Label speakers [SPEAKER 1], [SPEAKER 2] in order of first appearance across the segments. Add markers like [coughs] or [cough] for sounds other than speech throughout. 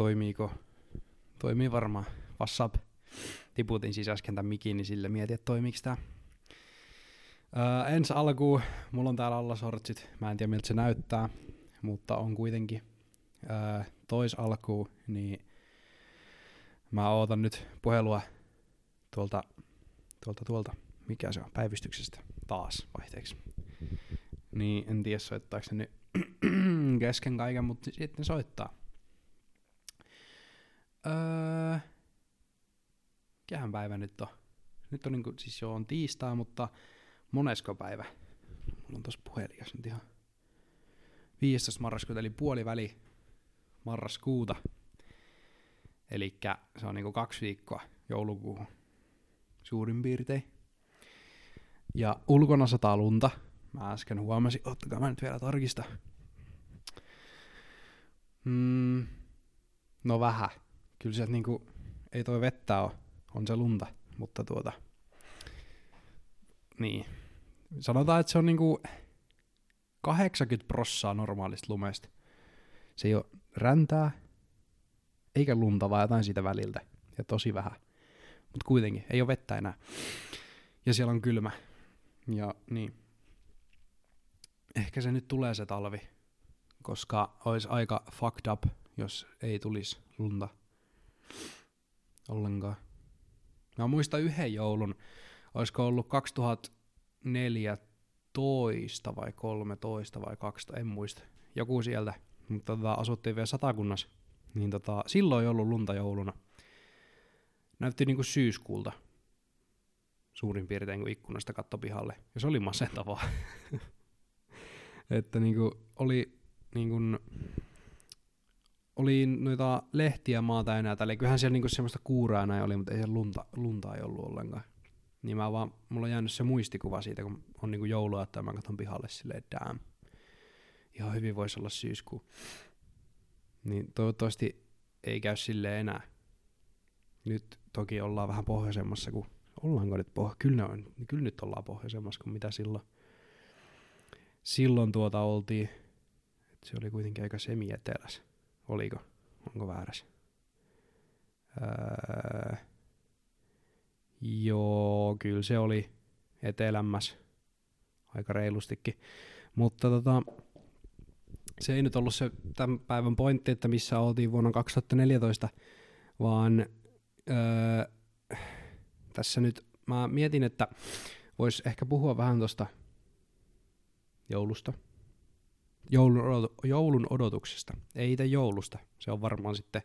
[SPEAKER 1] toimiiko, toimii varmaan WhatsApp. Tiputin siis äsken tämän mikin, niin sille mietin, että toimiiko tää. Öö, ensi alkuun, mulla on täällä alla sortsit, mä en tiedä miltä se näyttää, mutta on kuitenkin öö, tois alkuun, niin mä ootan nyt puhelua tuolta, tuolta, tuolta, mikä se on, päivystyksestä taas vaihteeksi. Niin en tiedä soittaako se nyt [clears throat] kesken kaiken, mutta sitten soittaa. Öö, mikähän päivä nyt on? Nyt on niinku, siis jo on tiistaa, mutta monesko päivä? Mulla on tossa puhelikas nyt ihan 15. marraskuuta, eli puoliväli marraskuuta. Eli se on niinku kaksi viikkoa joulukuuhun suurin piirtein. Ja ulkona sataa lunta. Mä äsken huomasin, ottakaa mä nyt vielä tarkista. Mm, no vähän. Kyllä se niinku, ei toi vettä ole, on se lunta, mutta tuota, niin. Sanotaan, että se on niinku 80 prossaa normaalista lumesta. Se ei ole räntää, eikä lunta, vaan jotain siitä väliltä. Ja tosi vähän. Mutta kuitenkin, ei ole vettä enää. Ja siellä on kylmä. Ja niin. Ehkä se nyt tulee se talvi, koska olisi aika fucked up, jos ei tulisi lunta ollenkaan. Mä muistan yhden joulun, olisiko ollut 2014 vai 13 vai 12, en muista. Joku sieltä, mutta tota, asuttiin vielä satakunnassa. Niin tota, silloin ei ollut lunta jouluna. Näytti niinku syyskuulta suurin piirtein, kun ikkunasta katto pihalle. Ja se oli masentavaa. [laughs] että niinku oli niinku, oli noita lehtiä maa täynnä tälle. Kyllähän siellä niinku semmoista kuuraa näin oli, mutta ei siellä lunta, lunta ei ollut ollenkaan. Niin mä vaan, mulla on jäänyt se muistikuva siitä, kun on niinku joulua, että mä katson pihalle silleen, damn. Ihan hyvin voisi olla syyskuu. Niin toivottavasti ei käy silleen enää. Nyt toki ollaan vähän pohjoisemmassa kuin ollaanko nyt poh- kyllä, on, kyllä nyt ollaan pohjoisemmassa kuin mitä silloin, silloin tuota oltiin. Et se oli kuitenkin aika semieteläs. Oliko? Onko väärässä? Öö, joo, kyllä se oli etelämmäs aika reilustikin. Mutta tota, se ei nyt ollut se tämän päivän pointti, että missä oltiin vuonna 2014, vaan öö, tässä nyt mä mietin, että vois ehkä puhua vähän tuosta joulusta. Joulun, odot- joulun odotuksesta. Ei itse joulusta. Se on varmaan sitten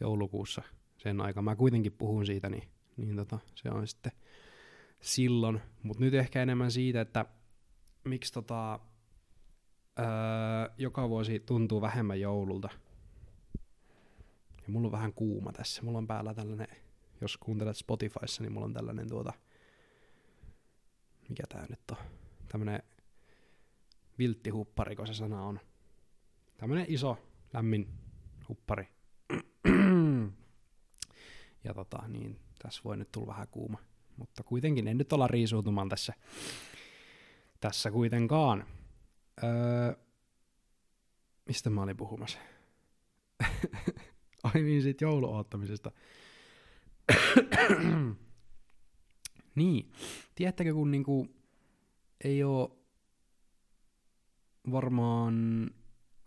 [SPEAKER 1] joulukuussa sen aika. Mä kuitenkin puhun siitä, niin, niin tota, se on sitten silloin. Mutta nyt ehkä enemmän siitä, että miksi tota, öö, joka vuosi tuntuu vähemmän joululta. Ja mulla on vähän kuuma tässä. Mulla on päällä tällainen jos kuuntelet Spotifyssa, niin mulla on tällainen tuota, mikä tää nyt on, tämmönen vilttihuppari, kun se sana on. Tämmönen iso, lämmin huppari. ja tota, niin tässä voi nyt tulla vähän kuuma. Mutta kuitenkin en nyt olla riisuutumaan tässä, tässä kuitenkaan. Öö, mistä mä olin puhumassa? [laughs] Ai niin, siitä jouluoottamisesta. [clears throat] niin, tiedättekö kun niinku ei oo varmaan,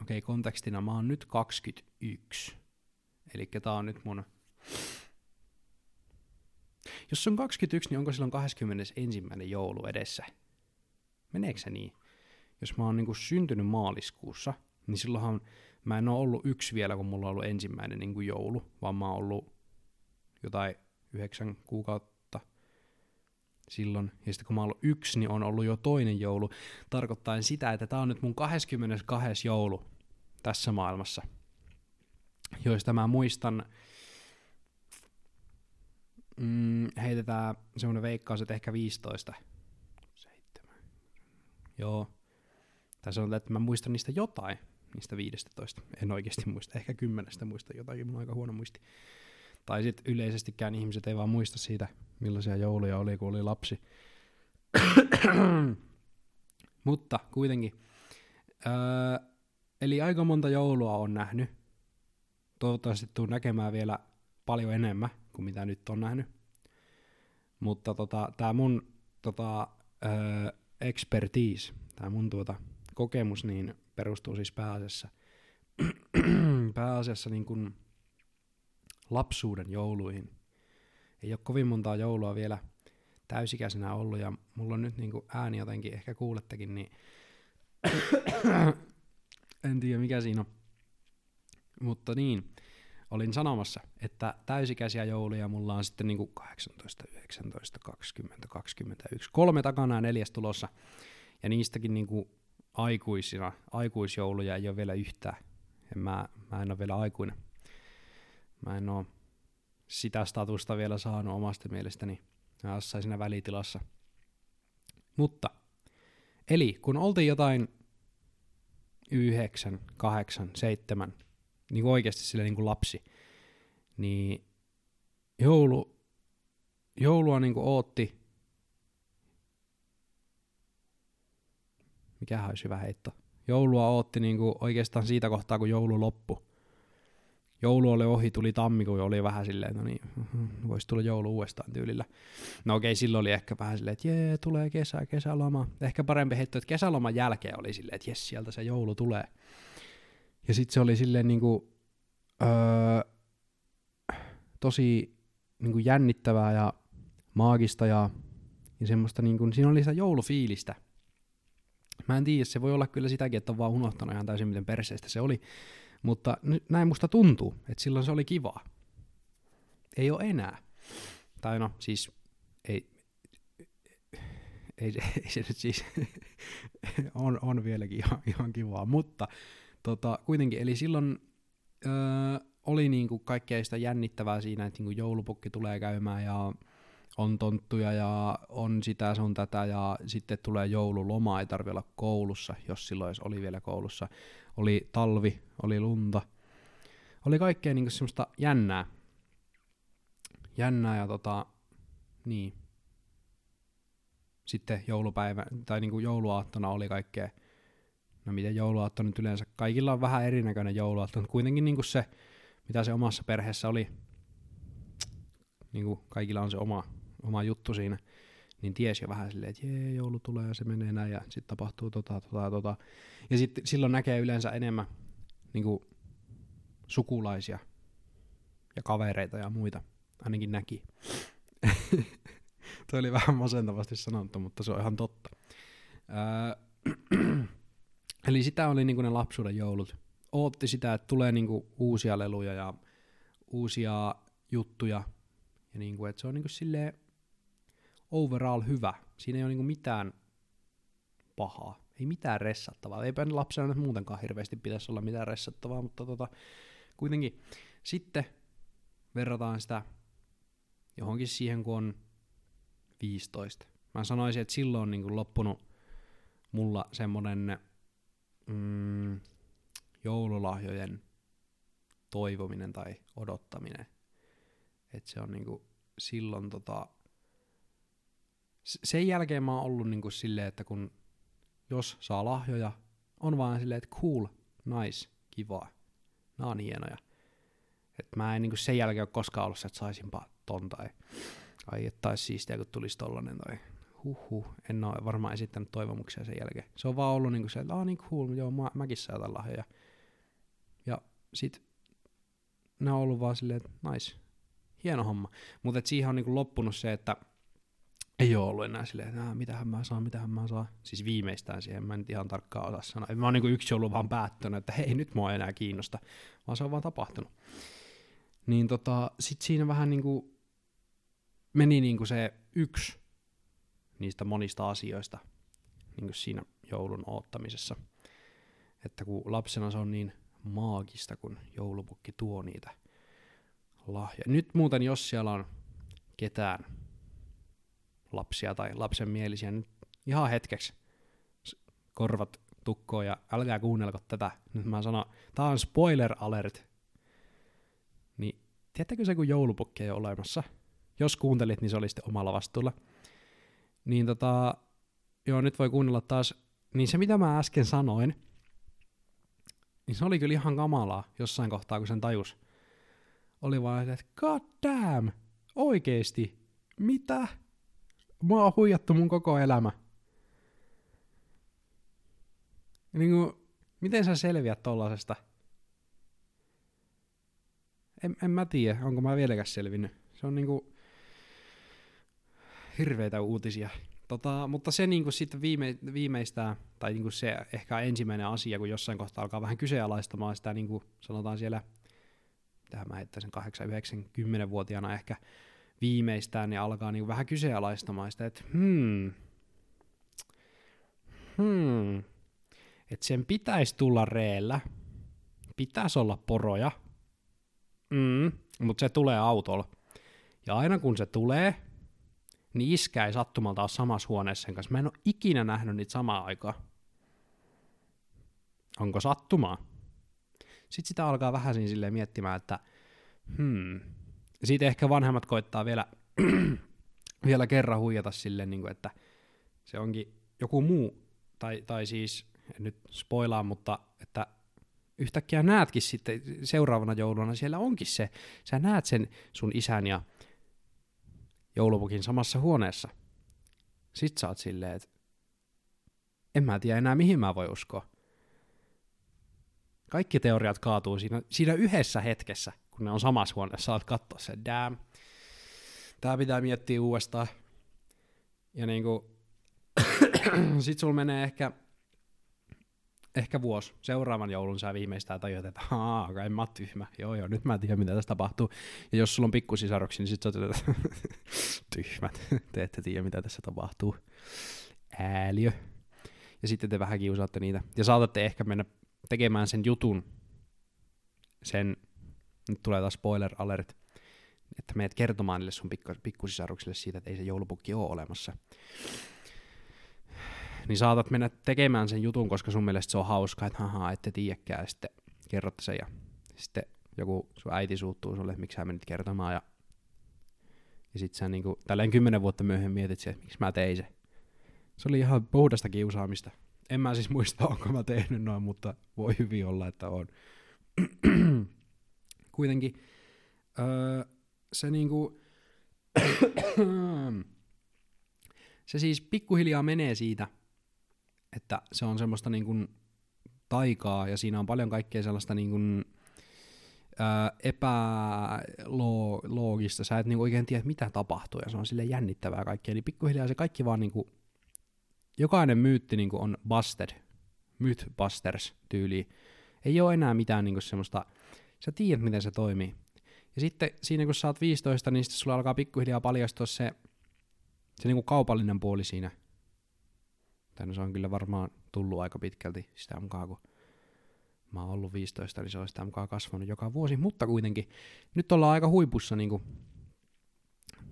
[SPEAKER 1] okei okay, kontekstina mä oon nyt 21, eli tää on nyt mun, jos se on 21, niin onko silloin 21. joulu edessä? Meneekö se niin? Jos mä oon niinku syntynyt maaliskuussa, niin silloinhan mä en oo ollut yksi vielä, kun mulla on ollut ensimmäinen niinku joulu, vaan mä oon ollut jotain yhdeksän kuukautta silloin. Ja sitten kun mä oon ollut yksi, niin on ollut jo toinen joulu. Tarkoittain sitä, että tämä on nyt mun 22. joulu tässä maailmassa. Joista mä muistan, mm, heitetään semmoinen veikkaus, että ehkä 15. 7. Joo. Tai sanotaan, että mä muistan niistä jotain, niistä 15. En oikeasti muista, ehkä kymmenestä muista jotakin, mulla on aika huono muisti. Tai sitten yleisestikään ihmiset ei vaan muista siitä, millaisia jouluja oli, kun oli lapsi. [clears throat] Mutta kuitenkin. Öö, eli aika monta joulua on nähnyt toivottavasti tuun näkemään vielä paljon enemmän kuin mitä nyt on nähnyt. Mutta tota, tämä mun tota, öö, expertise, tämä mun tuota, kokemus, niin perustuu siis pääasiassa, [clears throat] pääasiassa niin kuin lapsuuden jouluihin. Ei ole kovin montaa joulua vielä täysikäisenä ollut, ja mulla on nyt niin kuin ääni jotenkin, ehkä kuulettekin, niin [coughs] en tiedä mikä siinä on. Mutta niin, olin sanomassa, että täysikäisiä jouluja mulla on sitten niin kuin 18, 19, 20, 21, kolme takana ja neljäs tulossa. Ja niistäkin niin kuin aikuisina, aikuisjouluja ei ole vielä yhtään. En mä, mä en ole vielä aikuinen. Mä en ole sitä statusta vielä saanut omasta mielestäni. Jossain siinä välitilassa. Mutta, eli kun oltiin jotain 9, 8, 7, niin kuin oikeasti sille niin kuin lapsi, niin joulu, joulua niin kuin ootti, mikähän olisi hyvä heitto, joulua ootti niin kuin oikeastaan siitä kohtaa, kun joulu loppui. Joulu oli ohi, tuli tammikuu oli vähän silleen, no niin, voisi tulla joulu uudestaan tyylillä. No okei, silloin oli ehkä vähän silleen, että jee, tulee kesä, kesäloma. Ehkä parempi heitto, että kesäloman jälkeen oli silleen, että jes, sieltä se joulu tulee. Ja sitten se oli silleen niin kuin, öö, tosi niin kuin jännittävää ja maagista ja, ja semmoista, niin kuin, siinä oli sitä joulufiilistä. Mä en tiedä, se voi olla kyllä sitäkin, että on vaan unohtanut ihan täysin, miten perseestä se oli. Mutta näin musta tuntuu, että silloin se oli kivaa. Ei ole enää. Tai no, siis ei, ei, ei se nyt siis, [laughs] on, on vieläkin ihan, ihan kivaa, mutta tota, kuitenkin, eli silloin öö, oli niinku kaikkea sitä jännittävää siinä, että niinku joulupukki tulee käymään ja on tonttuja ja on sitä sun tätä ja sitten tulee joululoma, ei tarvi olla koulussa, jos silloin oli vielä koulussa. Oli talvi, oli lunta. Oli kaikkea niinku semmoista jännää. Jännää ja tota, niin. Sitten joulupäivä, tai niinku jouluaattona oli kaikkea, no miten jouluaatto nyt yleensä, kaikilla on vähän erinäköinen jouluaatto, mutta kuitenkin niinku se, mitä se omassa perheessä oli, niinku kaikilla on se oma oma juttu siinä, niin tiesi jo vähän silleen, että jee, joulu tulee ja se menee näin ja sitten tapahtuu tota, tota, tota. Ja sitten silloin näkee yleensä enemmän niin kuin, sukulaisia ja kavereita ja muita. Ainakin näki. [laughs] Toi oli vähän masentavasti sanottu, mutta se on ihan totta. Öö, [clears throat] eli sitä oli niinku ne lapsuuden joulut. Ootti sitä, että tulee niinku uusia leluja ja uusia juttuja. Ja niinku, että se on niinku silleen overall hyvä. Siinä ei ole niinku mitään pahaa. Ei mitään ressattavaa. Eipä lapsena nyt muutenkaan hirveästi pitäisi olla mitään ressattavaa, mutta tota, kuitenkin sitten verrataan sitä johonkin siihen, kun on 15. Mä sanoisin, että silloin on niin loppunut mulla semmonen mm, joululahjojen toivominen tai odottaminen. Että se on niinku silloin tota, sen jälkeen mä oon ollut niinku silleen, että kun jos saa lahjoja, on vaan silleen, että cool, nice, kiva, nää on hienoja. Et mä en niinku sen jälkeen ole koskaan ollut että saisinpa ton tai ai että siistiä, kun tulisi tollanen tai huhhuh. En ole varmaan esittänyt toivomuksia sen jälkeen. Se on vaan ollut niinku se, että aah niin cool, joo mä, mäkin saa jotain lahjoja. Ja sit ne on ollut vaan silleen, että nice, hieno homma. Mutta siihen on niinku loppunut se, että ei ole ollut enää silleen, että mitähän mä saan, mitähän mä saan. Siis viimeistään siihen, mä en nyt ihan tarkkaan osaa sanoa. Mä oon niin yksi ollut vaan päättänyt, että hei, nyt mua ei enää kiinnosta, vaan se on vaan tapahtunut. Niin tota, sit siinä vähän niinku meni niinku se yksi niistä monista asioista niinku siinä joulun oottamisessa. Että kun lapsena se on niin maagista, kun joulupukki tuo niitä lahjoja. Nyt muuten, jos siellä on ketään lapsia tai lapsen mielisiä nyt ihan hetkeksi korvat tukkoon ja älkää kuunnelko tätä. Nyt mä sanon, tää on spoiler alert. Niin, tiedättekö se, kun joulupukki ei ole olemassa? Jos kuuntelit, niin se oli sitten omalla vastuulla. Niin tota, joo, nyt voi kuunnella taas. Niin se, mitä mä äsken sanoin, niin se oli kyllä ihan kamalaa jossain kohtaa, kun sen tajus. oli vaan, että god damn, oikeesti, mitä? Mua on huijattu mun koko elämä. Niin kuin, miten sä selviät tollasesta? En, en mä tiedä, onko mä vieläkään selvinnyt. Se on niinku hirveitä uutisia. Tota, mutta se niinku sitten viime, viimeistään, tai niinku se ehkä ensimmäinen asia, kun jossain kohtaa alkaa vähän kyseenalaistamaan sitä, niinku sanotaan siellä, tähän mä heittäisin 8-90-vuotiaana ehkä viimeistään, niin alkaa niinku vähän kyseenalaistamaan sitä, että hmm, hmm, että sen pitäisi tulla reellä, pitäisi olla poroja, mm, mutta se tulee autolla. Ja aina kun se tulee, niin iskä ei sattumalta ole samassa huoneessa sen kanssa. Mä en ole ikinä nähnyt niitä samaa aikaa. Onko sattumaa? Sitten sitä alkaa vähän siinä silleen miettimään, että hmm. Siitä ehkä vanhemmat koittaa vielä, [clears throat] vielä kerran huijata silleen, niin kuin, että se onkin joku muu, tai, tai siis, en nyt spoilaa, mutta että yhtäkkiä näetkin sitten seuraavana jouluna, siellä onkin se, sä näet sen sun isän ja joulupukin samassa huoneessa. Sitten sä oot silleen, että en mä tiedä enää mihin mä voi uskoa. Kaikki teoriat kaatuu siinä, siinä yhdessä hetkessä, kun ne on samassa huoneessa. Saat katsoa sen, damn, tää pitää miettiä uudestaan. Ja niinku, [clears throat] sit sulla menee ehkä ehkä vuosi, seuraavan joulun sä viimeistään tajuat, että haa, en mä tyhmä, joo joo, nyt mä tiedän mitä tässä tapahtuu. Ja jos sulla on pikkusisaruksia, niin sit sä että [laughs] tyhmät, [laughs] te ette tiedä mitä tässä tapahtuu. Ääliö. Ja sitten te vähän kiusaatte niitä. Ja saatatte ehkä mennä tekemään sen jutun, sen, nyt tulee taas spoiler alert, että meet kertomaan niille sun pikkusisaruksille siitä, että ei se joulupukki ole olemassa niin saatat mennä tekemään sen jutun, koska sun mielestä se on hauskaa, että haha, ette tiedäkään, ja sitten kerrot sen, ja sitten joku sun äiti suuttuu sulle, että miksi sä menit kertomaan, ja, ja sitten sä niinku, tälleen kymmenen vuotta myöhemmin mietit se, että miksi mä tein se. Se oli ihan puhdasta kiusaamista. En mä siis muista, [laughs] onko mä tehnyt noin, mutta voi hyvin olla, että on. [clears throat] Kuitenkin öö, se niinku, se siis pikkuhiljaa menee siitä, että se on semmoista niin kuin taikaa ja siinä on paljon kaikkea sellaista niin kuin, ää, epäloogista. Sä et niin oikein tiedä, mitä tapahtuu ja se on sille jännittävää kaikkea. Niin pikkuhiljaa se kaikki vaan niin kuin, jokainen myytti niin kuin on busted, mythbusters tyyli. Ei ole enää mitään niin kuin semmoista, sä tiedät miten se toimii. Ja sitten siinä kun sä oot 15, niin sitten sulla alkaa pikkuhiljaa paljastua se, se niin kuin kaupallinen puoli siinä. Tai no se on kyllä varmaan tullut aika pitkälti sitä mukaan, kun mä oon ollut 15, niin se on sitä mukaan kasvanut joka vuosi, mutta kuitenkin nyt ollaan aika huipussa niin kuin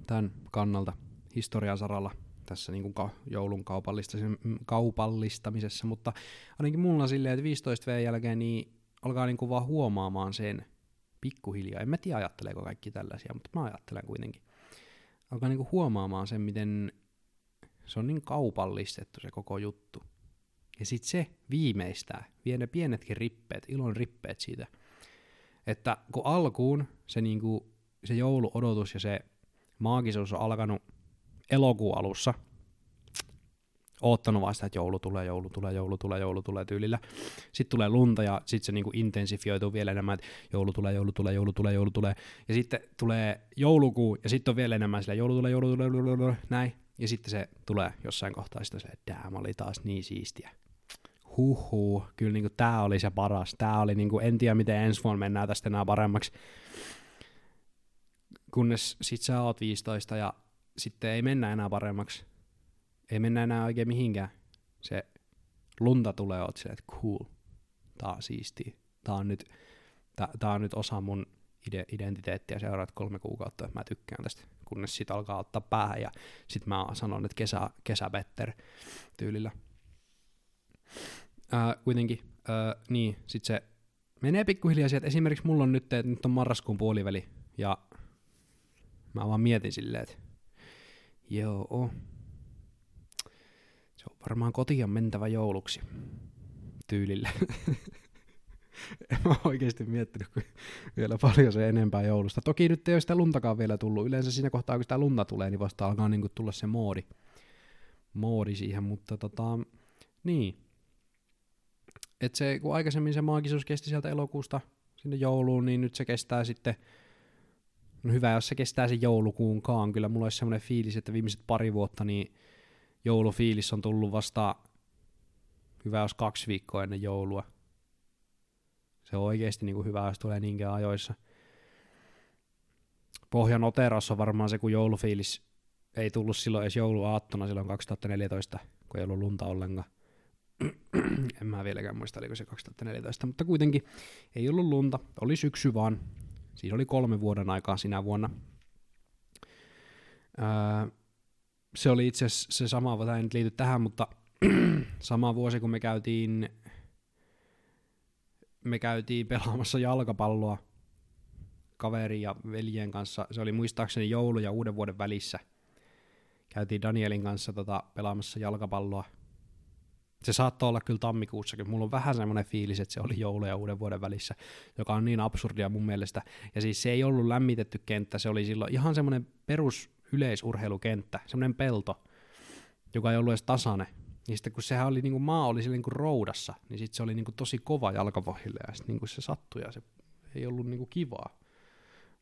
[SPEAKER 1] tämän kannalta historiasaralla tässä niin kuin joulun kaupallistamisessa, mutta ainakin mulla silleen, että 15 V jälkeen niin alkaa niin vaan huomaamaan sen pikkuhiljaa. En mä tiedä ajatteleeko kaikki tällaisia, mutta mä ajattelen kuitenkin. Alkaa niin huomaamaan sen, miten se on niin kaupallistettu se koko juttu. Ja sitten se viimeistää, vie ne pienetkin rippeet, ilon rippeet siitä. Että kun alkuun se, niinku, se jouluodotus ja se maagisuus on alkanut elokuun alussa, oottanut vasta, että joulu tulee, joulu tulee, joulu tulee, joulu tulee tyylillä. Sitten tulee lunta ja sitten se niinku intensifioituu vielä enemmän, että joulu tulee, joulu tulee, joulu tulee, joulu tulee. Ja sitten tulee joulukuu ja sitten on vielä enemmän sillä joulu tulee, joulu tulee, joulu tulee, näin. Ja sitten se tulee jossain kohtaa sitten se, että damn, oli taas niin siistiä. Huhhuh, kyllä niinku tää oli se paras. Tää oli niinku, en tiedä miten ensi vuonna mennään tästä enää paremmaksi. Kunnes sit sä oot 15 ja sitten ei mennä enää paremmaksi. Ei mennä enää oikein mihinkään. Se lunta tulee, oot silleen, että cool. Tää on siistiä. Tää on nyt, tää, tää on nyt osa mun ide- identiteettiä seuraat kolme kuukautta, että mä tykkään tästä kunnes sit alkaa ottaa päähän ja sit mä sanon, että kesä, kesäbetter tyylillä. Ää, kuitenkin, ää, niin, sit se menee pikkuhiljaa sieltä. Esimerkiksi mulla on nyt, että nyt on marraskuun puoliväli ja mä vaan mietin silleen, että joo, varmaan kotiin mentävä jouluksi tyylillä. [laughs] en mä oikeasti miettinyt vielä paljon se enempää joulusta. Toki nyt ei ole sitä luntakaan vielä tullut. Yleensä siinä kohtaa, kun sitä lunta tulee, niin vasta alkaa niinku tulla se moodi, moodi siihen, mutta tota, niin. Et se, kun aikaisemmin se maagisuus kesti sieltä elokuusta sinne jouluun, niin nyt se kestää sitten, no hyvä, jos se kestää sen joulukuunkaan. Kyllä mulla olisi semmoinen fiilis, että viimeiset pari vuotta, niin joulufiilis on tullut vasta hyvä, jos kaksi viikkoa ennen joulua. Se on oikeasti niin kuin hyvä, jos tulee niinkään ajoissa. Pohjan oteras on varmaan se, kun joulufiilis ei tullut silloin edes jouluaattona silloin 2014, kun ei ollut lunta ollenkaan. [clears throat] en mä vieläkään muista, oliko se 2014, mutta kuitenkin ei ollut lunta, oli syksy vaan. Siinä oli kolme vuoden aikaa sinä vuonna. Öö, se oli itse asiassa se sama, tämä ei nyt liity tähän, mutta [clears throat] sama vuosi kun me käytiin, me käytiin pelaamassa jalkapalloa kaverin ja veljen kanssa. Se oli muistaakseni joulu ja uuden vuoden välissä. Käytiin Danielin kanssa tota, pelaamassa jalkapalloa. Se saattoi olla kyllä tammikuussakin. Mulla on vähän semmoinen fiilis, että se oli joulu ja uuden vuoden välissä, joka on niin absurdia mun mielestä. Ja siis se ei ollut lämmitetty kenttä, se oli silloin ihan semmoinen perus yleisurheilukenttä, semmoinen pelto, joka ei ollut edes tasainen. Niin sitten kun sehän oli, niin kuin maa oli niin kuin roudassa, niin sitten se oli niin kuin tosi kova jalkavohille ja sitten niin kuin se sattui ja se ei ollut niin kuin kivaa.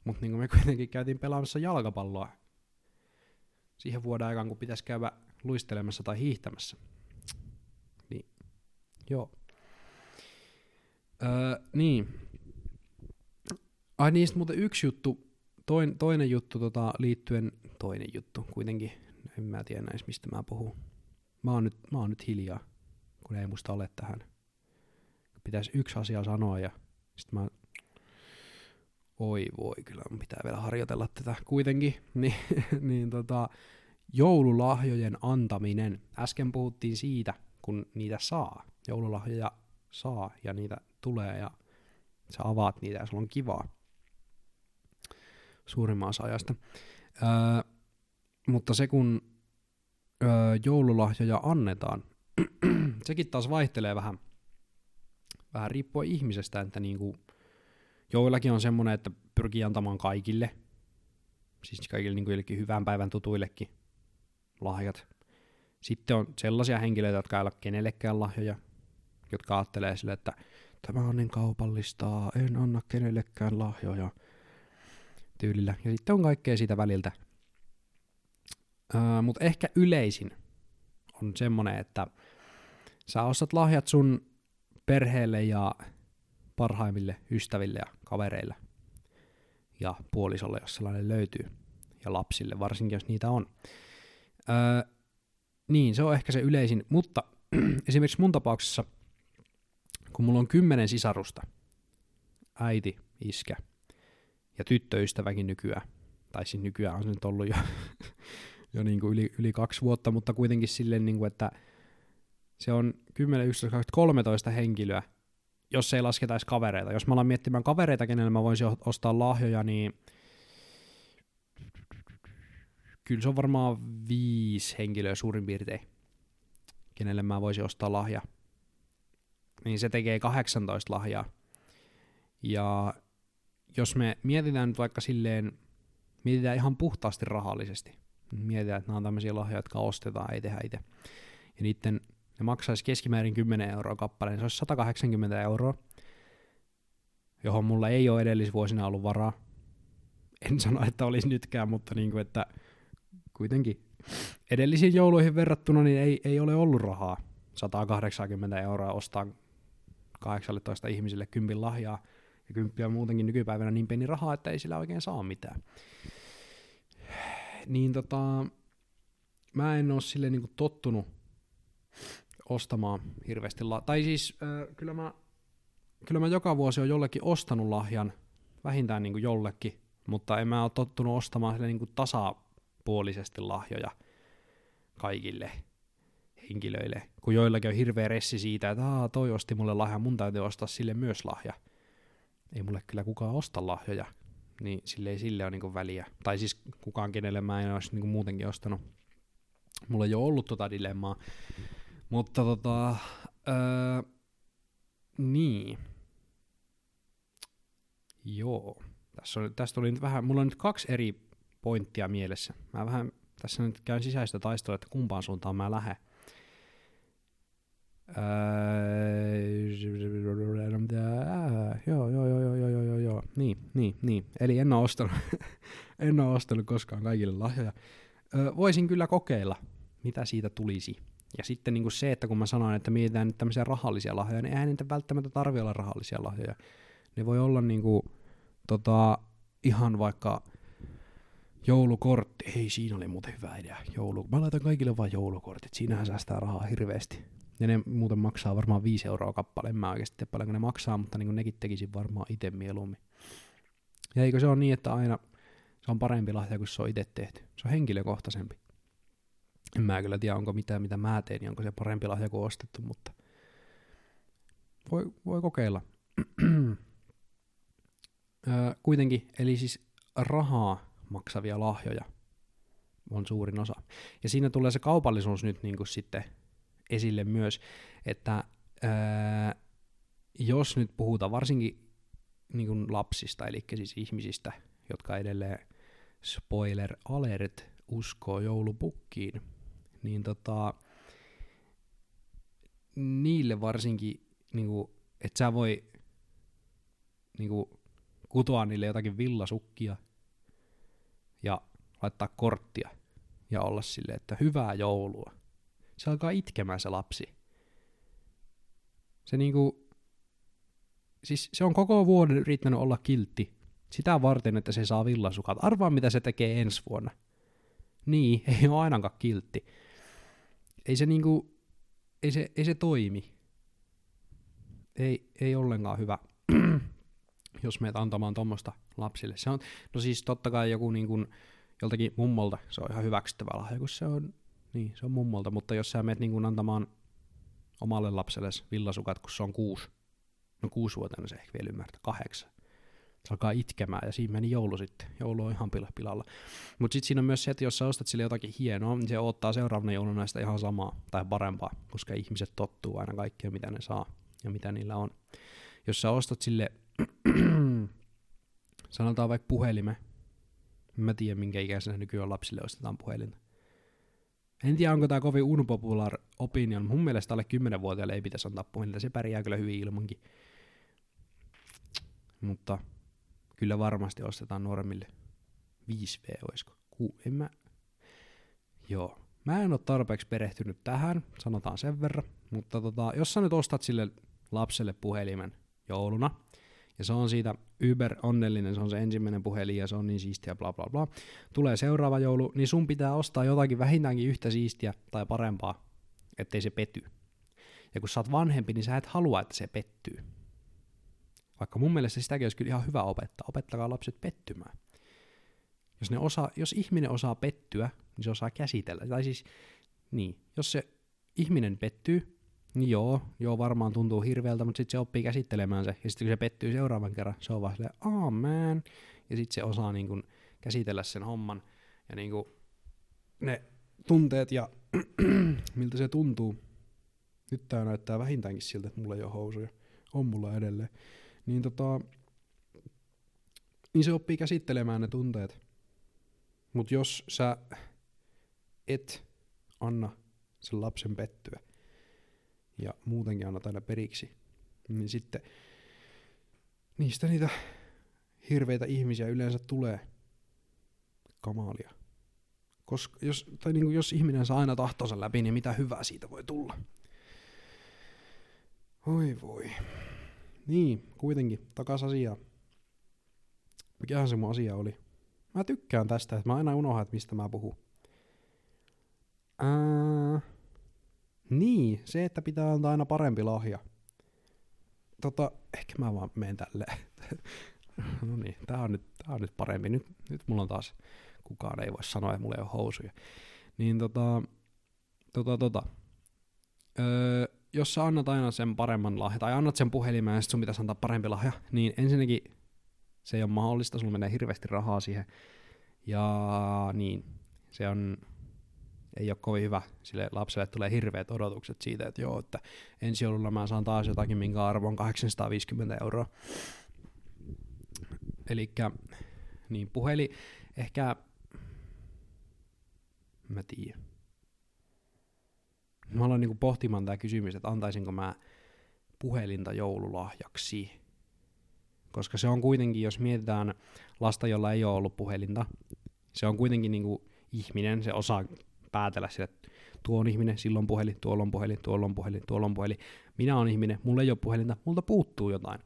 [SPEAKER 1] Mutta niin me [laughs] kuitenkin käytiin pelaamassa jalkapalloa siihen vuoden aikaan, kun pitäisi käydä luistelemassa tai hiihtämässä. Niin, joo. Öö, niin. Ai niistä muuten yksi juttu, toin, toinen juttu tota, liittyen, toinen juttu kuitenkin, en mä tiedä näis mistä mä puhun. Mä oon, nyt, mä oon nyt hiljaa, kun ei musta ole tähän. Pitäisi yksi asia sanoa ja sitten mä oi voi, kyllä mun pitää vielä harjoitella tätä kuitenkin, [laughs] niin, niin tota, joululahjojen antaminen. Äsken puhuttiin siitä, kun niitä saa. Joululahjoja saa ja niitä tulee ja sä avaat niitä ja sulla on kivaa suurimman ajasta. Öö, mutta se kun öö, joululahjoja annetaan, [clears throat] sekin taas vaihtelee vähän, vähän riippuen ihmisestä, että niinku, joillakin on semmoinen, että pyrkii antamaan kaikille, siis kaikille niinku hyvän päivän tutuillekin lahjat. Sitten on sellaisia henkilöitä, jotka ei ole kenellekään lahjoja, jotka ajattelee sille, että tämä on niin kaupallista, en anna kenellekään lahjoja tyylillä. Ja sitten on kaikkea siitä väliltä. Mutta ehkä yleisin on semmonen, että sä ostat lahjat sun perheelle ja parhaimmille ystäville ja kavereille ja puolisolle, jos sellainen löytyy, ja lapsille, varsinkin jos niitä on. Öö, niin, se on ehkä se yleisin, mutta [clears throat] esimerkiksi mun tapauksessa, kun mulla on kymmenen sisarusta, äiti, iskä ja tyttöystäväkin nykyään, tai siis nykyään on se nyt ollut jo, [laughs] jo niin kuin yli, yli kaksi vuotta, mutta kuitenkin silleen, niin kuin, että se on 10, 11, 12, 13 henkilöä, jos ei lasketa edes kavereita. Jos mä alan miettimään kavereita, kenelle mä voisin ostaa lahjoja, niin kyllä se on varmaan viisi henkilöä suurin piirtein, kenelle mä voisin ostaa lahja. Niin se tekee 18 lahjaa. Ja jos me mietitään nyt vaikka silleen, mietitään ihan puhtaasti rahallisesti, mietitään, että nämä on tämmöisiä lahjoja, jotka ostetaan, ei tehdä itse. Ja niiden, ne maksaisi keskimäärin 10 euroa kappaleen, se olisi 180 euroa, johon mulla ei ole edellisvuosina ollut varaa. En sano, että olisi nytkään, mutta niin kuin, että kuitenkin edellisiin jouluihin verrattuna niin ei, ei ole ollut rahaa 180 euroa ostaa 18 ihmisille kympin lahjaa, ja kymppiä on muutenkin nykypäivänä niin pieni rahaa, että ei sillä oikein saa mitään. Niin tota, mä en oo sille niinku tottunut ostamaan hirveästi, la- tai siis äh, kyllä, mä, kyllä mä joka vuosi on jollekin ostanut lahjan, vähintään niinku jollekin, mutta en mä ole tottunut ostamaan sille niinku tasa puolisesti lahjoja kaikille henkilöille, kun joillakin on hirveä ressi siitä, että Aa, toi osti mulle lahja, mun täytyy ostaa sille myös lahja. Ei mulle kyllä kukaan osta lahjoja, niin sille ei sille ole niinku väliä. Tai siis kukaan, kenelle mä en olisi niinku muutenkin ostanut. Mulla ei ole ollut tota dilemmaa. Mutta tota, öö, niin. Joo. Tässä oli, tästä oli nyt vähän, mulla on nyt kaksi eri pointtia mielessä. Mä vähän tässä nyt käyn sisäistä taistelua, että kumpaan suuntaan mä lähden. Öö, joo, joo, joo, joo, joo, joo, joo, niin, niin, niin. Eli en ole ostanut, en ole ostanut koskaan kaikille lahjoja. Öö, voisin kyllä kokeilla, mitä siitä tulisi. Ja sitten niin kuin se, että kun mä sanoin, että mietitään nyt tämmöisiä rahallisia lahjoja, niin eihän niitä välttämättä tarvi olla rahallisia lahjoja. Ne voi olla niin kuin, tota, ihan vaikka joulukortti. Ei, siinä oli muuten hyvä idea. Joulu. Mä laitan kaikille vain joulukortit. Siinähän säästää rahaa hirveästi. Ja ne muuten maksaa varmaan 5 euroa kappale. En mä oikeasti tiedä paljonko ne maksaa, mutta niin nekin tekisin varmaan itse mieluummin. Ja eikö se ole niin, että aina se on parempi lahja, kun se on itse tehty. Se on henkilökohtaisempi. En mä kyllä tiedä, onko mitään, mitä mä teen, niin onko se parempi lahja kuin ostettu, mutta voi, voi kokeilla. [clears throat] kuitenkin, eli siis rahaa maksavia lahjoja on suurin osa. Ja siinä tulee se kaupallisuus nyt niin kuin sitten esille myös, että ää, jos nyt puhutaan varsinkin niin kuin lapsista, eli siis ihmisistä, jotka edelleen spoiler alert uskoo joulupukkiin, niin tota, niille varsinkin, niin kuin, että sä voi niin kuin, kutoa niille jotakin villasukkia ja laittaa korttia ja olla silleen, että hyvää joulua. Se alkaa itkemään se lapsi. Se niinku, siis se on koko vuoden yrittänyt olla kiltti. Sitä varten, että se saa villasukat. Arvaa, mitä se tekee ensi vuonna. Niin, [laughs] ei ole ainakaan kiltti. Ei se niinku, ei se, ei se toimi. Ei, ei ollenkaan hyvä, [clears throat] jos meet antamaan tuommoista lapsille. Se on, no siis totta kai joku niin joltakin mummolta se on ihan hyväksyttävä lahja, kun se on, niin, se on mummolta, mutta jos sä meet niin kuin antamaan omalle lapselle villasukat, kun se on kuusi, no vuotta, se ehkä vielä ymmärtää, kahdeksan. Se alkaa itkemään ja siinä meni joulu sitten. Joulu on ihan pilalla. Mutta sitten siinä on myös se, että jos sä ostat sille jotakin hienoa, niin se ottaa seuraavana jouluna sitä ihan samaa tai parempaa, koska ihmiset tottuu aina kaikkeen, mitä ne saa ja mitä niillä on. Jos sä ostat sille [clears throat] sanotaan vaikka puhelime. Mä tiedän, minkä ikäisenä nykyään lapsille ostetaan puhelinta. En tiedä, onko tämä kovin unpopular opinion. Mun mielestä alle 10-vuotiaille ei pitäisi antaa puhelinta. Se pärjää kyllä hyvin ilmankin. Mutta kyllä varmasti ostetaan nuoremmille. 5V olisiko? Ku, en mä... Joo. Mä en ole tarpeeksi perehtynyt tähän, sanotaan sen verran. Mutta tota, jos sä nyt ostat sille lapselle puhelimen jouluna, ja se on siitä Uber onnellinen, se on se ensimmäinen puhelin ja se on niin siistiä, bla bla bla. Tulee seuraava joulu, niin sun pitää ostaa jotakin vähintäänkin yhtä siistiä tai parempaa, ettei se pety. Ja kun sä oot vanhempi, niin sä et halua, että se pettyy. Vaikka mun mielestä sitäkin olisi kyllä ihan hyvä opettaa. Opettakaa lapset pettymään. Jos, ne osaa, jos ihminen osaa pettyä, niin se osaa käsitellä. Tai siis, niin, jos se ihminen pettyy, joo, joo varmaan tuntuu hirveältä, mutta sitten se oppii käsittelemään se. Ja sitten kun se pettyy seuraavan kerran, se on vaan silleen, man. Ja sitten se osaa niin kun, käsitellä sen homman. Ja niin kun, ne tunteet ja [clears throat] miltä se tuntuu. Nyt tää näyttää vähintäänkin siltä, että mulla ei ole housuja. On mulla edelleen. Niin tota, niin se oppii käsittelemään ne tunteet. Mutta jos sä et anna sen lapsen pettyä, ja muutenkin annat aina periksi, niin sitten niistä niitä hirveitä ihmisiä yleensä tulee kamalia. Koska jos, tai niin kuin jos ihminen saa aina tahtonsa läpi, niin mitä hyvää siitä voi tulla? Oi voi. Niin, kuitenkin, takas asiaan. Mikähän se mun asia oli? Mä tykkään tästä, että mä aina unohdan, että mistä mä puhun. Ää, niin, se, että pitää antaa aina parempi lahja. Tota, ehkä mä vaan menen tälleen. [laughs] no niin, tää on, nyt, tää on nyt parempi. Nyt, nyt mulla on taas, kukaan ei voi sanoa, että mulla ei ole housuja. Niin tota, tota, tota. Öö, jos sä annat aina sen paremman lahja, tai annat sen puhelimeen ja sit sun pitäisi antaa parempi lahja, niin ensinnäkin se ei ole mahdollista, sulla menee hirveästi rahaa siihen. Ja niin, se on ei ole kovin hyvä. Sille lapselle tulee hirveät odotukset siitä, että joo, että ensi joululla mä saan taas jotakin, minkä arvo on 850 euroa. Eli niin puhelin, ehkä, mä tiedän. Mä aloin niinku pohtimaan tämä kysymys, että antaisinko mä puhelinta joululahjaksi. Koska se on kuitenkin, jos mietitään lasta, jolla ei ole ollut puhelinta, se on kuitenkin niinku ihminen, se osaa päätellä sille, että tuo on ihminen, silloin puhelin, tuolla on puhelin, tuolla on puhelin, tuolla on puhelin. Minä olen ihminen, mulla ei ole puhelinta, multa puuttuu jotain.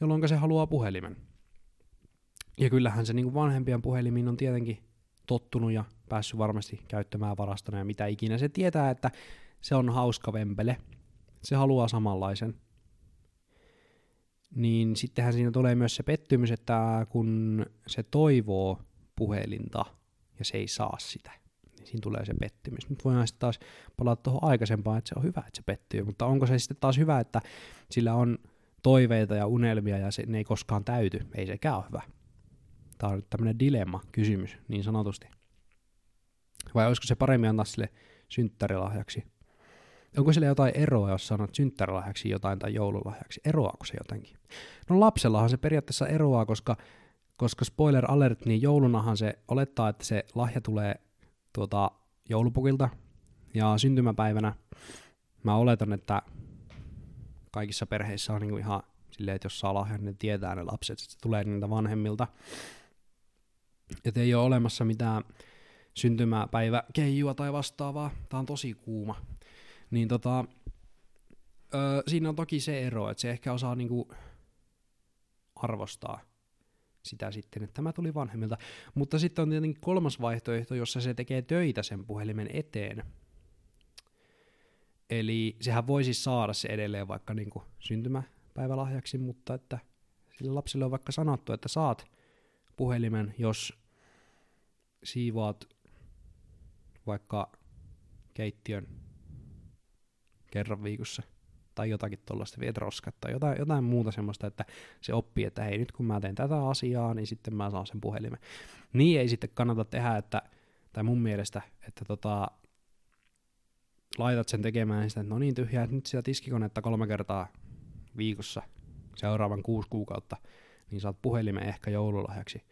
[SPEAKER 1] Jolloin se haluaa puhelimen. Ja kyllähän se niin vanhempien puhelimiin on tietenkin tottunut ja päässyt varmasti käyttämään varastona ja mitä ikinä. Se tietää, että se on hauska vempele. Se haluaa samanlaisen. Niin sittenhän siinä tulee myös se pettymys, että kun se toivoo puhelinta ja se ei saa sitä, niin siinä tulee se pettymys. Nyt voidaan sitten taas palata tuohon aikaisempaan, että se on hyvä, että se pettyy, mutta onko se sitten taas hyvä, että sillä on toiveita ja unelmia ja se, ne ei koskaan täyty, ei sekään ole hyvä. Tämä on tämmöinen dilemma-kysymys, niin sanotusti. Vai olisiko se paremmin antaa sille synttärilahjaksi? Onko sille jotain eroa, jos sanot synttärilahjaksi jotain tai joululahjaksi? Eroaako se jotenkin? No lapsellahan se periaatteessa eroaa, koska, koska spoiler alert, niin joulunahan se olettaa, että se lahja tulee tuota, joulupukilta. Ja syntymäpäivänä mä oletan, että kaikissa perheissä on niinku ihan silleen, että jos saa lahjan, niin ne tietää ne lapset, että se tulee niiltä vanhemmilta. Että ei ole olemassa mitään syntymäpäiväkeijua tai vastaavaa. Tää on tosi kuuma. Niin tota, öö, siinä on toki se ero, että se ehkä osaa niinku arvostaa sitä sitten, että tämä tuli vanhemmilta. Mutta sitten on tietenkin kolmas vaihtoehto, jossa se tekee töitä sen puhelimen eteen. Eli sehän voisi saada se edelleen vaikka niinku syntymäpäivälahjaksi, mutta että sille lapselle on vaikka sanottu, että saat puhelimen, jos siivoat vaikka keittiön kerran viikossa tai jotakin tuollaista, viet roskat tai jotain, jotain muuta semmoista, että se oppii, että hei nyt kun mä teen tätä asiaa, niin sitten mä saan sen puhelimen. Niin ei sitten kannata tehdä, että, tai mun mielestä, että tota, laitat sen tekemään sitä, että no niin tyhjää, että nyt sitä tiskikonetta kolme kertaa viikossa seuraavan kuusi kuukautta, niin saat puhelimen ehkä joululahjaksi.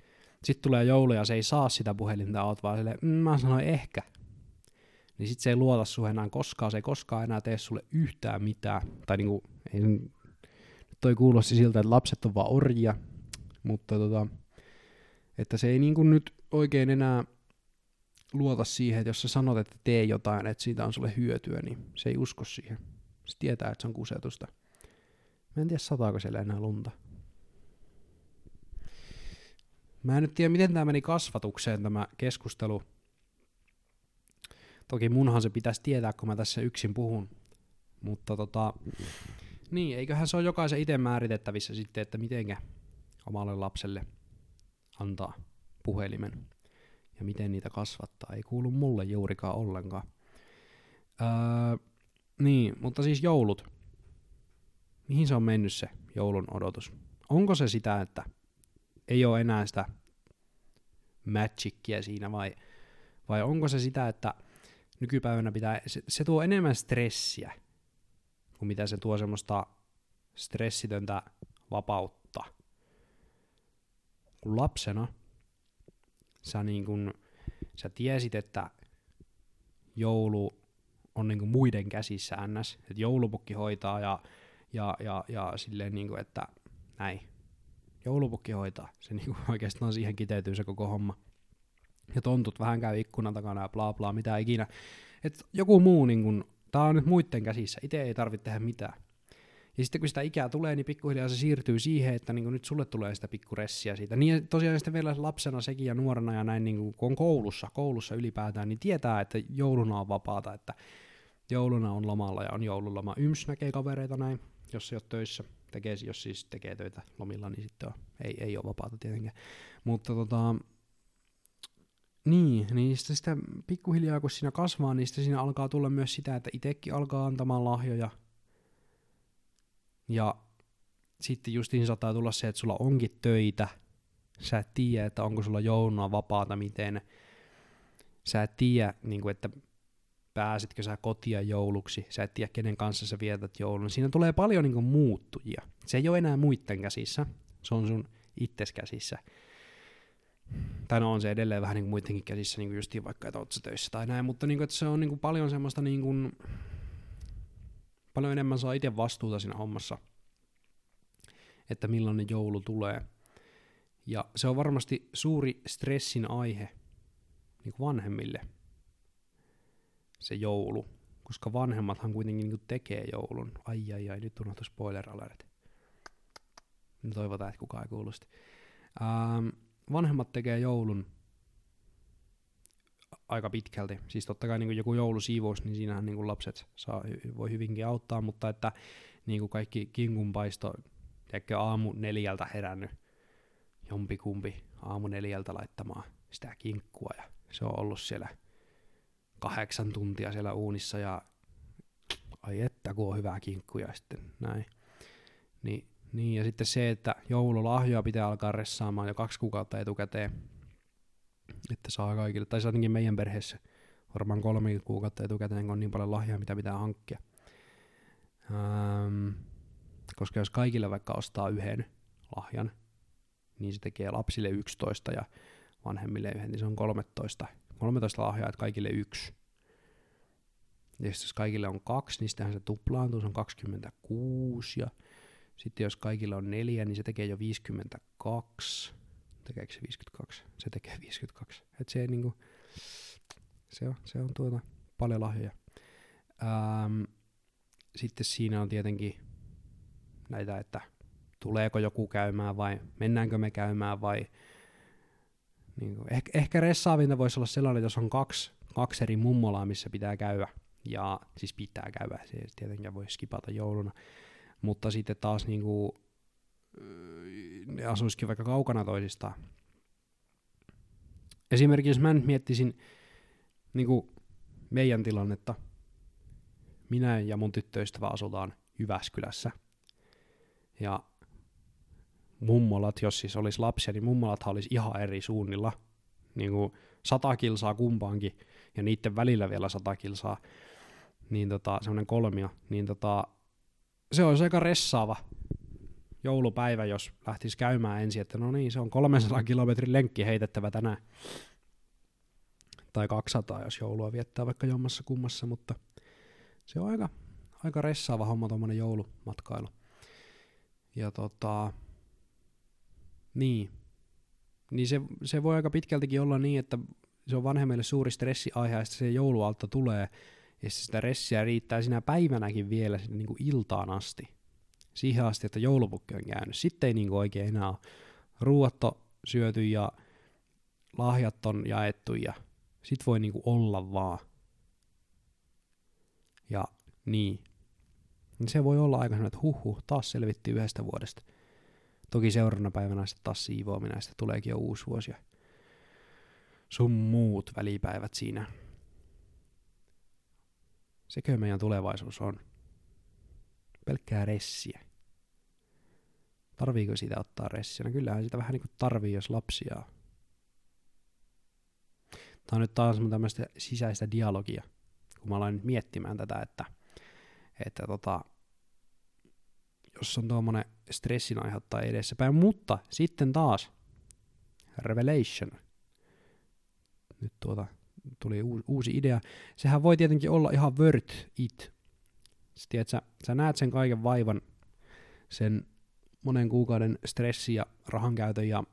[SPEAKER 1] Sitten tulee joulu ja se ei saa sitä puhelinta, oot vaan silleen, mm, mä sanoin ehkä. Niin sit se ei luota suhun enää koskaan, se ei koskaan enää tee sulle yhtään mitään. Tai niinku, ei toi kuulosti siltä, että lapset on vaan orjia, mutta tota, että se ei niinku nyt oikein enää luota siihen, että jos sä sanot, että tee jotain, että siitä on sulle hyötyä, niin se ei usko siihen. Se tietää, että se on kusetusta. Mä en tiedä, sataako siellä enää lunta. Mä en nyt tiedä, miten tämä meni kasvatukseen tämä keskustelu. Toki munhan se pitäisi tietää, kun mä tässä yksin puhun. Mutta tota, niin, eiköhän se ole jokaisen itse määritettävissä sitten, että mitenkä omalle lapselle antaa puhelimen ja miten niitä kasvattaa. Ei kuulu mulle juurikaan ollenkaan. Öö, niin, mutta siis joulut. Mihin se on mennyt se joulun odotus? Onko se sitä, että ei ole enää sitä magicia siinä, vai, vai onko se sitä, että nykypäivänä pitää, se, se tuo enemmän stressiä, kuin mitä se tuo semmoista stressitöntä vapautta. Kun lapsena sä, niin kun, sä tiesit, että joulu on niin kuin muiden käsissä ns. Että joulupukki hoitaa ja, ja, ja, ja silleen, niin kuin, että näin, joulupukki hoitaa. Se niin kuin oikeastaan siihen kiteytyy se koko homma. Ja tontut vähän käy ikkunan takana ja bla bla, mitä ikinä. Et joku muu, niin kuin, tää on nyt muiden käsissä, itse ei tarvitse tehdä mitään. Ja sitten kun sitä ikää tulee, niin pikkuhiljaa se siirtyy siihen, että niin nyt sulle tulee sitä pikkuressiä siitä. Niin tosiaan sitten vielä lapsena sekin ja nuorena ja näin, niin kun on koulussa, koulussa ylipäätään, niin tietää, että jouluna on vapaata, että jouluna on lomalla ja on joululoma. Yms näkee kavereita näin, jos ei ole töissä. Tekee, jos siis tekee töitä lomilla, niin sitten on, ei, ei ole vapaata tietenkään. Mutta tota, niin, niin sitten sitä pikkuhiljaa kun siinä kasvaa, niin siinä alkaa tulla myös sitä, että itsekin alkaa antamaan lahjoja ja sitten justiin saattaa tulla se, että sulla onkin töitä, sä et tiedä, että onko sulla jouluna vapaata, miten, sä et tiedä, niin kuin, että pääsetkö sä kotia jouluksi, sä et tiedä, kenen kanssa sä vietät joulun. Siinä tulee paljon niin kuin, muuttujia. Se ei ole enää muiden käsissä, se on sun itses käsissä. Tai no on se edelleen vähän niin kuin muidenkin käsissä, niin kuin justiin vaikka, että oot töissä tai näin, mutta niin kuin, että se on niin kuin paljon semmoista niin kuin, paljon enemmän saa itse vastuuta siinä hommassa, että millainen joulu tulee. Ja se on varmasti suuri stressin aihe niin kuin vanhemmille, se joulu, koska vanhemmathan kuitenkin niin kuin tekee joulun. Ai ai ai, nyt unohtui spoiler alert. Toivotaan, että kukaan ei kuulu Ähm, vanhemmat tekee joulun aika pitkälti. Siis totta kai niin joku joulusiivous, niin siinähän niin lapset saa, voi hyvinkin auttaa, mutta että niin kuin kaikki kinkunpaisto, tiedätkö, aamu neljältä herännyt, jompikumpi aamu neljältä laittamaan sitä kinkkua ja se on ollut siellä kahdeksan tuntia siellä uunissa ja ai että kun on hyvää kinkkuja sitten näin. Niin, niin, ja sitten se, että joululahjoja pitää alkaa ressaamaan jo kaksi kuukautta etukäteen, että saa kaikille, tai ainakin meidän perheessä varmaan kolme kuukautta etukäteen, kun on niin paljon lahjoja, mitä pitää hankkia. Ähm, koska jos kaikille vaikka ostaa yhden lahjan, niin se tekee lapsille 11 ja vanhemmille yhden, niin se on 13. 13 lahjaa, että kaikille yksi. Ja jos kaikille on kaksi, niin sitähän se tuplaantuu, se on 26. Ja sitten jos kaikilla on neljä, niin se tekee jo 52. Tekeekö se 52? Se tekee 52. Et se, niinku, se, on, se on tuota, paljon lahjoja. Ähm, sitten siinä on tietenkin näitä, että tuleeko joku käymään vai mennäänkö me käymään vai niin kuin, ehkä, ehkä ressaavinta voisi olla sellainen, jos on kaksi, kaksi eri mummolaa, missä pitää käydä. Ja siis pitää käydä, se ei tietenkään voi skipata jouluna. Mutta sitten taas niin kuin, ne asuisikin vaikka kaukana toisistaan. Esimerkiksi jos mä nyt miettisin niin kuin meidän tilannetta, minä ja mun tyttöystävä asutaan Jyväskylässä. Ja mummolat, jos siis olisi lapsia, niin mummolat olisi ihan eri suunnilla. Niin kuin sata kilsaa kumpaankin, ja niiden välillä vielä sata kilsaa. Niin tota, semmoinen kolmio. Niin tota, se olisi aika ressaava joulupäivä, jos lähtisi käymään ensin, että no niin, se on 300 kilometrin lenkki heitettävä tänään. Tai 200, jos joulua viettää vaikka jommassa kummassa, mutta se on aika, aika ressaava homma tuommoinen joulumatkailu. Ja tota, niin. Niin se, se voi aika pitkältikin olla niin, että se on vanhemmille suuri stressiaihe, ja se joulualta tulee, ja sitä ressiä riittää sinä päivänäkin vielä sinne niin iltaan asti. Siihen asti, että joulupukki on käynyt. Sitten ei niin kuin oikein enää ole ruuatto syöty ja lahjat on jaettu ja sit voi niin kuin olla vaan. Ja niin. Se voi olla aika että huhu, taas selvittiin yhdestä vuodesta. Toki seuraavana päivänä sitten taas siivoaminen, ja sitten tuleekin jo uusi vuosi ja sun muut välipäivät siinä. Sekö meidän tulevaisuus on? Pelkkää ressiä. Tarviiko siitä ottaa ressiä? No kyllähän sitä vähän niin kuin tarvii, jos lapsia. Tämä on nyt taas tämmöistä sisäistä dialogia, kun mä aloin miettimään tätä, että, että tota, jos on tuommoinen stressin aiheuttaa edessäpäin. Mutta sitten taas, Revelation. Nyt tuota, tuli uusi, idea. Sehän voi tietenkin olla ihan worth it. Sitten, että sä, sä näet sen kaiken vaivan, sen monen kuukauden stressi ja rahankäytön ja,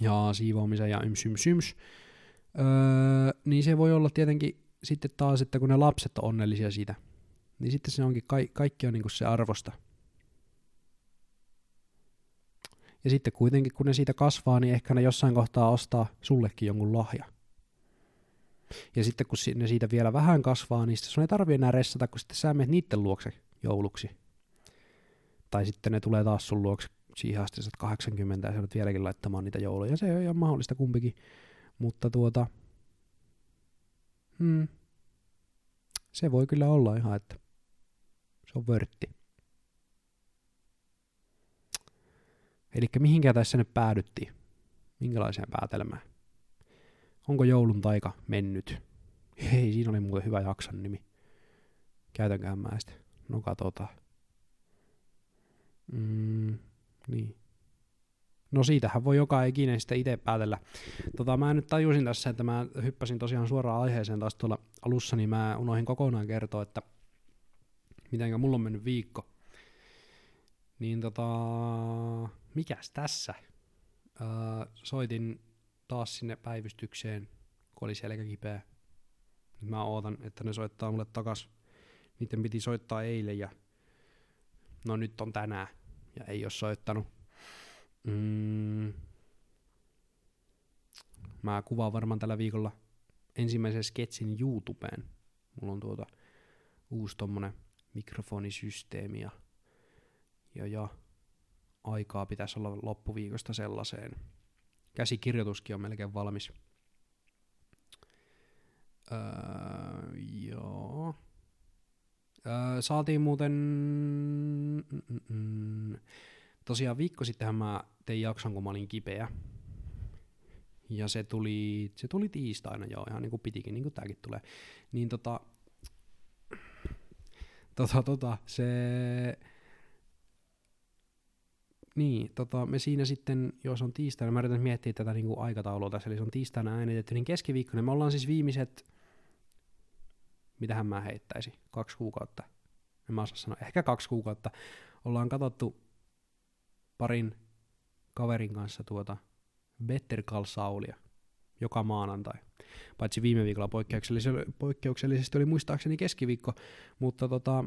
[SPEAKER 1] ja siivoamisen ja yms, yms, yms. Öö, niin se voi olla tietenkin sitten taas, että kun ne lapset on onnellisia siitä, niin sitten se onkin, ka- kaikki on niinku se arvosta. Ja sitten kuitenkin, kun ne siitä kasvaa, niin ehkä ne jossain kohtaa ostaa sullekin jonkun lahja. Ja sitten kun ne siitä vielä vähän kasvaa, niin sitten sun ei tarvi enää ressata, kun sitten sä menet niiden luokse jouluksi. Tai sitten ne tulee taas sun luokse siihen asti, että 80 ja sä vieläkin laittamaan niitä jouluja. Se on ihan mahdollista kumpikin. Mutta tuota, hmm, se voi kyllä olla ihan, että se on vörtti. Eli mihinkä tässä nyt päädyttiin? Minkälaiseen päätelmään? Onko joulun taika mennyt? Hei, siinä oli muuten hyvä jakson nimi. Käytänkään mä sitä. No katsotaan. Mm, niin. No siitähän voi joka ikinen sitten itse päätellä. Tota, mä nyt tajusin tässä, että mä hyppäsin tosiaan suoraan aiheeseen taas tuolla alussa, niin mä unohdin kokonaan kertoa, että mitenkä mulla on mennyt viikko. Niin tota, mikäs tässä? Öö, soitin taas sinne päivystykseen, kun oli selkä kipeä. Nyt mä ootan, että ne soittaa mulle takas. Niiden piti soittaa eilen ja no nyt on tänään ja ei ole soittanut. Mm. Mä kuvaan varmaan tällä viikolla ensimmäisen sketsin YouTubeen. Mulla on tuota uusi tommonen mikrofonisysteemi ja, ja, ja aikaa pitäisi olla loppuviikosta sellaiseen. Käsikirjoituskin on melkein valmis. Öö, joo. Öö, saatiin muuten... Mm-mm. Tosiaan viikko sittenhän mä tein jakson, kun mä olin kipeä. Ja se tuli, se tuli tiistaina, joo, ihan niin kuin pitikin, niin kuin tääkin tulee. Niin tota, tota, tota, se, niin, tota, me siinä sitten, jos on tiistaina, mä yritän miettiä tätä niin kuin aikataulua tässä, eli se on tiistaina äänitetty, niin keskiviikkona. Me ollaan siis viimeiset, mitähän mä heittäisi, kaksi kuukautta, en mä osaa sanoa, ehkä kaksi kuukautta, ollaan katsottu parin kaverin kanssa tuota Better Call Saulia joka maanantai. Paitsi viime viikolla poikkeuksellisesti, poikkeuksellisesti oli muistaakseni keskiviikko, mutta tota,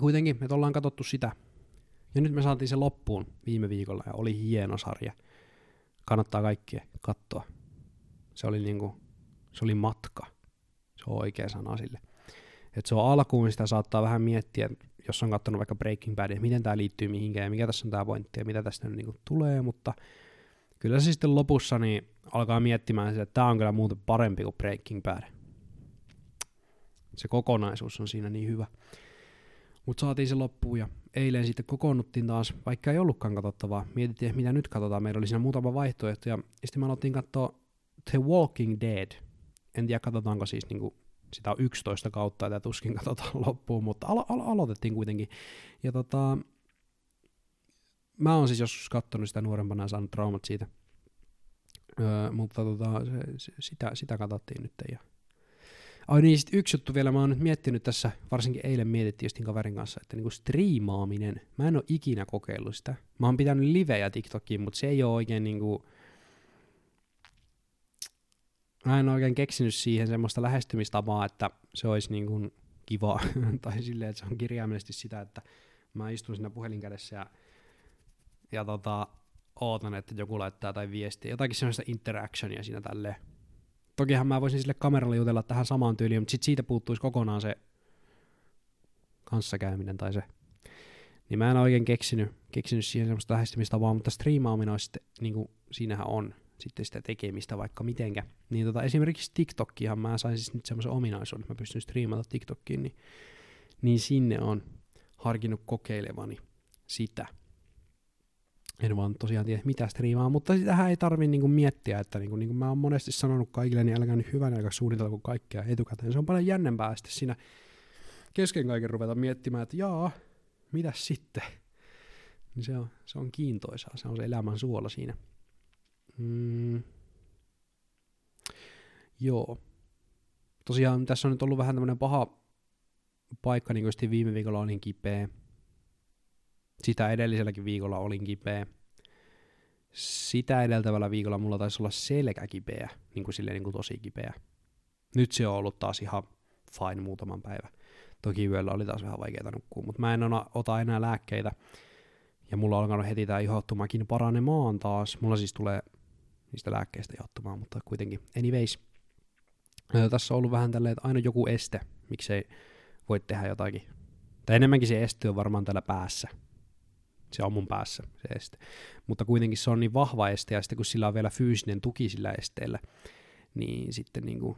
[SPEAKER 1] kuitenkin me ollaan katsottu sitä. Ja nyt me saatiin se loppuun viime viikolla ja oli hieno sarja. Kannattaa kaikkien katsoa. Se oli niinku, se oli matka. Se on oikea sana sille. Et se on alkuun, sitä saattaa vähän miettiä, jos on katsonut vaikka Breaking Badia, miten tämä liittyy mihinkään ja mikä tässä on tämä pointti ja mitä tästä nyt niinku tulee, mutta kyllä se sitten lopussa niin alkaa miettimään sitä, että tämä on kyllä muuten parempi kuin Breaking Bad. Se kokonaisuus on siinä niin hyvä. Mutta saatiin se loppuun ja eilen sitten kokoonnuttiin taas, vaikka ei ollutkaan katsottavaa. Mietittiin, että mitä nyt katsotaan. Meillä oli siinä muutama vaihtoehto ja sitten me aloittiin katsoa The Walking Dead. En tiedä, katsotaanko siis niinku sitä on 11 kautta, ja tuskin katsotaan [laughs] loppuun, mutta alo- alo- aloitettiin kuitenkin. Ja tota, mä oon siis joskus katsonut sitä nuorempana ja saanut traumat siitä. Öö, mutta tota, se, sitä, sitä katsottiin nyt. Ja... Ai niin, sit yksi juttu vielä, mä oon nyt miettinyt tässä, varsinkin eilen mietittiin justin kaverin kanssa, että niinku striimaaminen, mä en oo ikinä kokeillut sitä. Mä oon pitänyt livejä TikTokiin, mutta se ei ole oikein niinku, mä en oikein keksinyt siihen semmoista lähestymistapaa, että se olisi niin kuin kiva, [laughs] tai silleen, että se on kirjaimellisesti sitä, että mä istun siinä puhelinkädessä ja, ja tota, ootan, että joku laittaa tai viestiä, jotakin semmoista interactionia siinä tälleen. Tokihan mä voisin sille kameralle jutella tähän samaan tyyliin, mutta sit siitä puuttuisi kokonaan se kanssakäyminen tai se. Niin mä en oikein keksinyt, keksinyt siihen semmoista lähestymistapaa, mutta striimaaminen on sitten, niin kuin, siinähän on sitten sitä tekemistä vaikka mitenkä. Niin tota, esimerkiksi TikTokihan mä sain siis nyt semmoisen ominaisuuden, että mä pystyn striimata TikTokiin, niin, niin sinne on harkinnut kokeilevani sitä. En vaan tosiaan tiedä, mitä striimaa, mutta sitähän ei tarvi niinku miettiä, että niinku, niinku mä oon monesti sanonut kaikille, niin älkää nyt hyvän aika suunnitella kuin kaikkea etukäteen. Se on paljon jännempää sitten siinä kesken kaiken ruveta miettimään, että jaa, mitä sitten? Niin se on, se on kiintoisaa, se on se elämän suola siinä. Mm. Joo. Tosiaan tässä on nyt ollut vähän tämmöinen paha paikka, niin kuin viime viikolla olin kipeä. Sitä edelliselläkin viikolla olin kipeä. Sitä edeltävällä viikolla mulla taisi olla selkä kipeä, niin kuin silleen niin kuin tosi kipeä. Nyt se on ollut taas ihan fine muutaman päivän. Toki yöllä oli taas vähän vaikeaa nukkua, mutta mä en ota enää lääkkeitä. Ja mulla on alkanut heti tämä ihottumakin paranemaan taas. Mulla siis tulee niistä lääkkeistä johtumaan, mutta kuitenkin. Anyways, tässä on ollut vähän tälleen, että aina joku este, miksei voi tehdä jotakin. Tai enemmänkin se este on varmaan täällä päässä. Se on mun päässä se este. Mutta kuitenkin se on niin vahva este, ja sitten kun sillä on vielä fyysinen tuki sillä esteellä, niin sitten niin kuin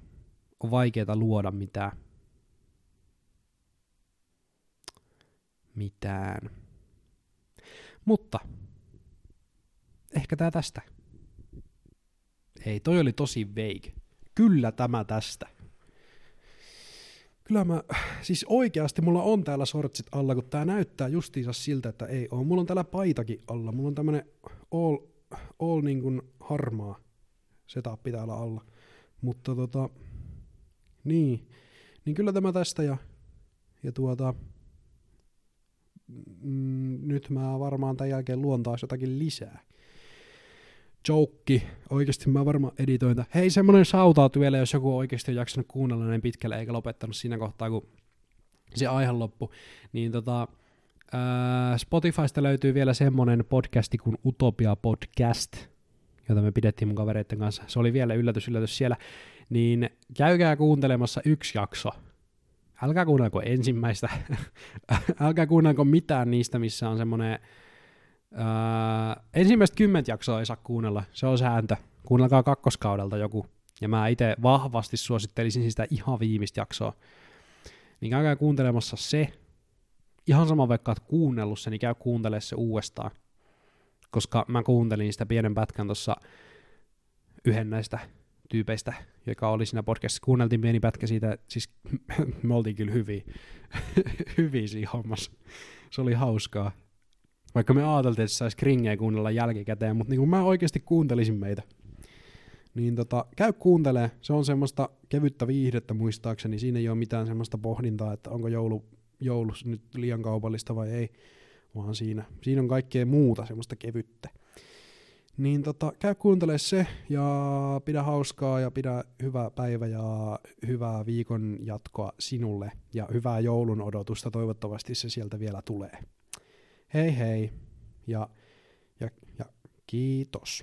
[SPEAKER 1] on vaikeaa luoda mitään. Mitään. Mutta ehkä tää tästä. Ei, toi oli tosi vague. Kyllä tämä tästä. Kyllä mä, siis oikeasti mulla on täällä sortsit alla, kun tää näyttää justiinsa siltä, että ei oo. Mulla on täällä paitakin alla. Mulla on tämmönen all, all niin kuin harmaa setup pitää olla alla. Mutta tota, niin, niin kyllä tämä tästä ja, ja tuota, mm, nyt mä varmaan tämän jälkeen luon taas jotakin lisää. Joukki, oikeasti mä varmaan editoin Hei, semmonen shoutout vielä, jos joku oikeasti on jaksanut kuunnella näin pitkälle eikä lopettanut siinä kohtaa, kun se aihe loppu. Niin tota, ää, Spotifysta löytyy vielä semmonen podcasti kuin Utopia Podcast, jota me pidettiin mun kavereiden kanssa. Se oli vielä yllätys, yllätys siellä. Niin käykää kuuntelemassa yksi jakso. Älkää kuunnelko ensimmäistä. [laughs] Älkää kuunnelko mitään niistä, missä on semmonen... Ää, ensimmäistä kymmentä jaksoa ei saa kuunnella. Se on sääntö. Kuunnelkaa kakkoskaudelta joku. Ja mä itse vahvasti suosittelisin sitä ihan viimeistä jaksoa. Niin käykää kuuntelemassa se. Ihan sama vaikka oot kuunnellut se, niin käy kuuntelemaan se uudestaan koska mä kuuntelin sitä pienen pätkän tuossa yhden näistä tyypeistä, joka oli siinä podcastissa. Kuunneltiin pieni pätkä siitä, siis [clears throat] me oltiin kyllä hyviä, [laughs] hyviä siinä hommassa. Se oli hauskaa. Vaikka me ajateltiin, että saisi kringeä kuunnella jälkikäteen, mutta niin kuin mä oikeasti kuuntelisin meitä. Niin tota, käy kuuntelee. Se on semmoista kevyttä viihdettä muistaakseni. Siinä ei ole mitään semmoista pohdintaa, että onko joulu, joulus nyt liian kaupallista vai ei vaan siinä, siinä on kaikkea muuta semmoista kevyttä. Niin tota, käy kuuntele se ja pidä hauskaa ja pidä hyvää päivä ja hyvää viikon jatkoa sinulle ja hyvää joulun odotusta, toivottavasti se sieltä vielä tulee. Hei hei ja, ja, ja kiitos.